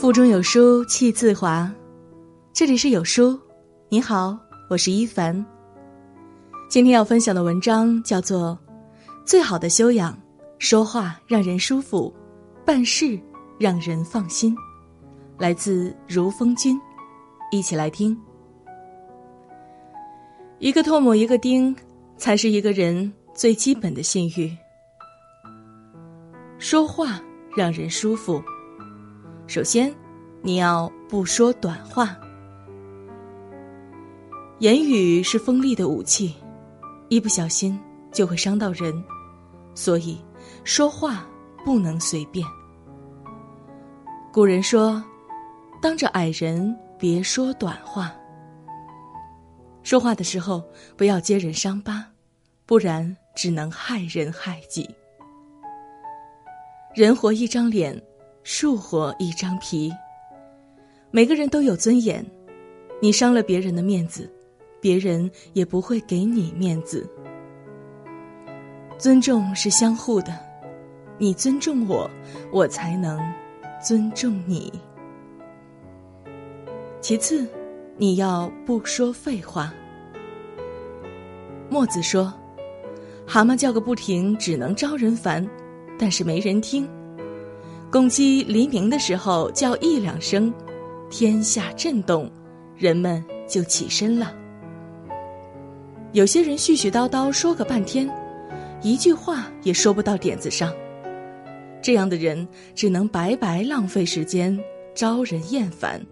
腹中有书气自华，这里是有书，你好，我是一凡。今天要分享的文章叫做《最好的修养》，说话让人舒服，办事让人放心。来自如风君，一起来听。一个唾沫一个钉，才是一个人最基本的信誉。说话让人舒服。首先，你要不说短话。言语是锋利的武器，一不小心就会伤到人，所以说话不能随便。古人说：“当着矮人别说短话。”说话的时候不要揭人伤疤，不然只能害人害己。人活一张脸。树活一张皮。每个人都有尊严，你伤了别人的面子，别人也不会给你面子。尊重是相互的，你尊重我，我才能尊重你。其次，你要不说废话。墨子说：“蛤蟆叫个不停，只能招人烦，但是没人听。”公鸡黎明的时候叫一两声，天下震动，人们就起身了。有些人絮絮叨叨说个半天，一句话也说不到点子上，这样的人只能白白浪费时间，招人厌烦。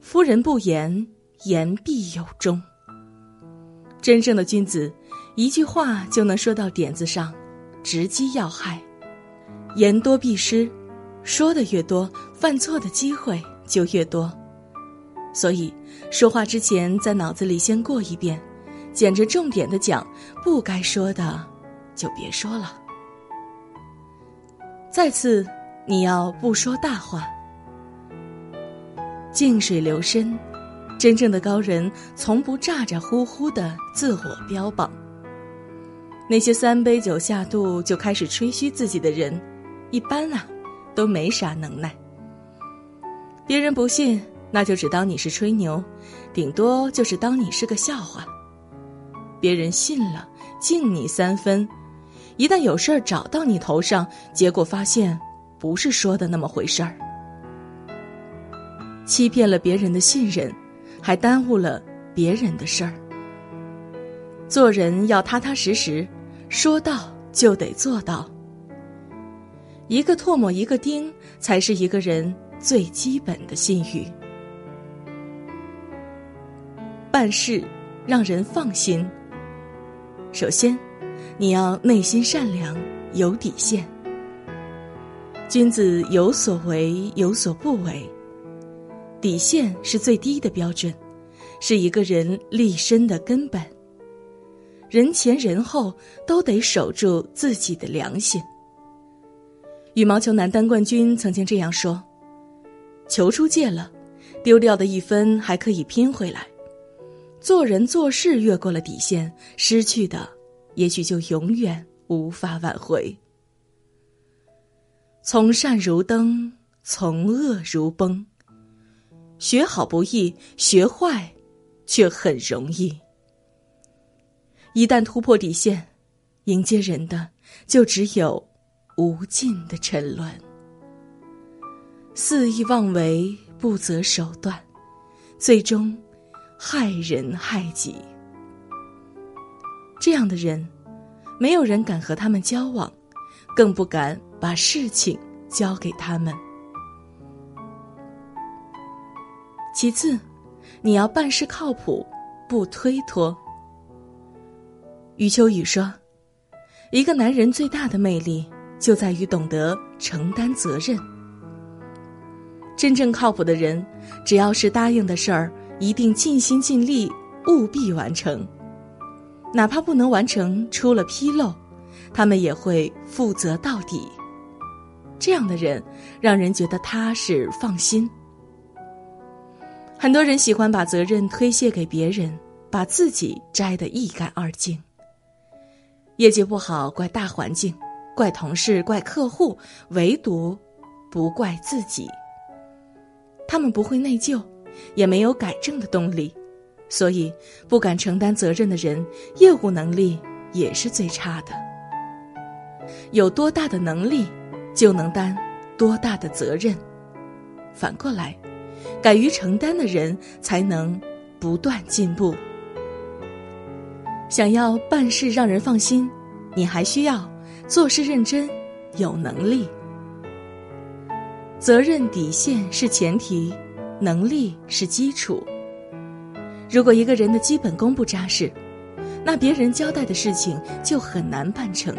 夫人不言，言必有终。真正的君子，一句话就能说到点子上，直击要害。言多必失，说的越多，犯错的机会就越多。所以，说话之前在脑子里先过一遍，捡着重点的讲，不该说的就别说了。再次，你要不说大话。静水流深，真正的高人从不咋咋呼呼的自我标榜。那些三杯酒下肚就开始吹嘘自己的人。一般啊，都没啥能耐。别人不信，那就只当你是吹牛，顶多就是当你是个笑话。别人信了，敬你三分；一旦有事儿找到你头上，结果发现不是说的那么回事儿，欺骗了别人的信任，还耽误了别人的事儿。做人要踏踏实实，说到就得做到。一个唾沫一个钉，才是一个人最基本的信誉。办事让人放心。首先，你要内心善良，有底线。君子有所为，有所不为。底线是最低的标准，是一个人立身的根本。人前人后都得守住自己的良心。羽毛球男单冠军曾经这样说：“球出界了，丢掉的一分还可以拼回来；做人做事越过了底线，失去的也许就永远无法挽回。从善如登，从恶如崩。学好不易，学坏却很容易。一旦突破底线，迎接人的就只有。”无尽的沉沦，肆意妄为，不择手段，最终害人害己。这样的人，没有人敢和他们交往，更不敢把事情交给他们。其次，你要办事靠谱，不推脱。余秋雨说：“一个男人最大的魅力。”就在于懂得承担责任。真正靠谱的人，只要是答应的事儿，一定尽心尽力，务必完成。哪怕不能完成，出了纰漏，他们也会负责到底。这样的人，让人觉得踏实放心。很多人喜欢把责任推卸给别人，把自己摘得一干二净。业绩不好，怪大环境。怪同事，怪客户，唯独不怪自己。他们不会内疚，也没有改正的动力，所以不敢承担责任的人，业务能力也是最差的。有多大的能力，就能担多大的责任。反过来，敢于承担的人才能不断进步。想要办事让人放心，你还需要做事认真、有能力。责任底线是前提，能力是基础。如果一个人的基本功不扎实，那别人交代的事情就很难办成。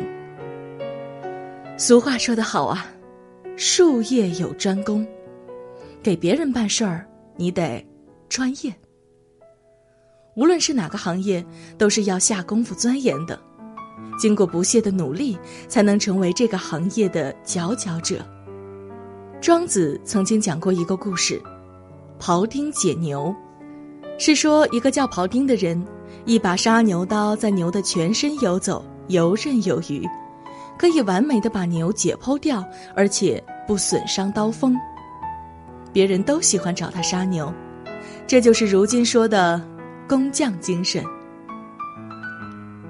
俗话说得好啊，术业有专攻，给别人办事儿，你得专业。无论是哪个行业，都是要下功夫钻研的，经过不懈的努力，才能成为这个行业的佼佼者。庄子曾经讲过一个故事，庖丁解牛，是说一个叫庖丁的人，一把杀牛刀在牛的全身游走，游刃有余，可以完美的把牛解剖掉，而且不损伤刀锋。别人都喜欢找他杀牛，这就是如今说的工匠精神。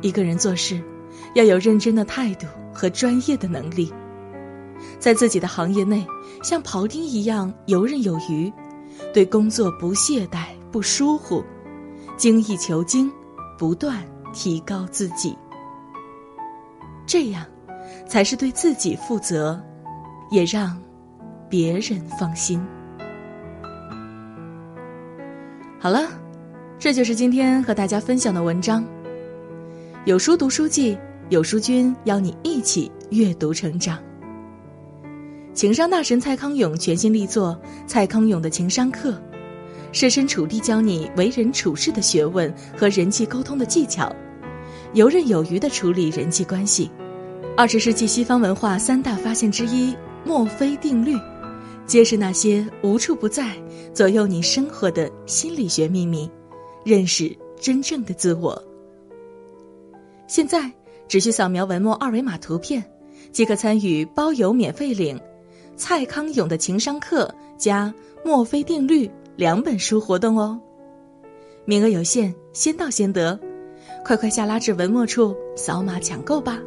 一个人做事，要有认真的态度和专业的能力。在自己的行业内，像庖丁一样游刃有余，对工作不懈怠、不疏忽，精益求精，不断提高自己。这样，才是对自己负责，也让别人放心。好了，这就是今天和大家分享的文章。有书读书记，有书君邀你一起阅读成长。情商大神蔡康永全新力作《蔡康永的情商课》，设身处地教你为人处事的学问和人际沟通的技巧，游刃有余的处理人际关系。二十世纪西方文化三大发现之一——墨菲定律，揭示那些无处不在、左右你生活的心理学秘密，认识真正的自我。现在只需扫描文末二维码图片，即可参与包邮免费领。蔡康永的情商课加墨菲定律两本书活动哦，名额有限，先到先得，快快下拉至文末处扫码抢购吧。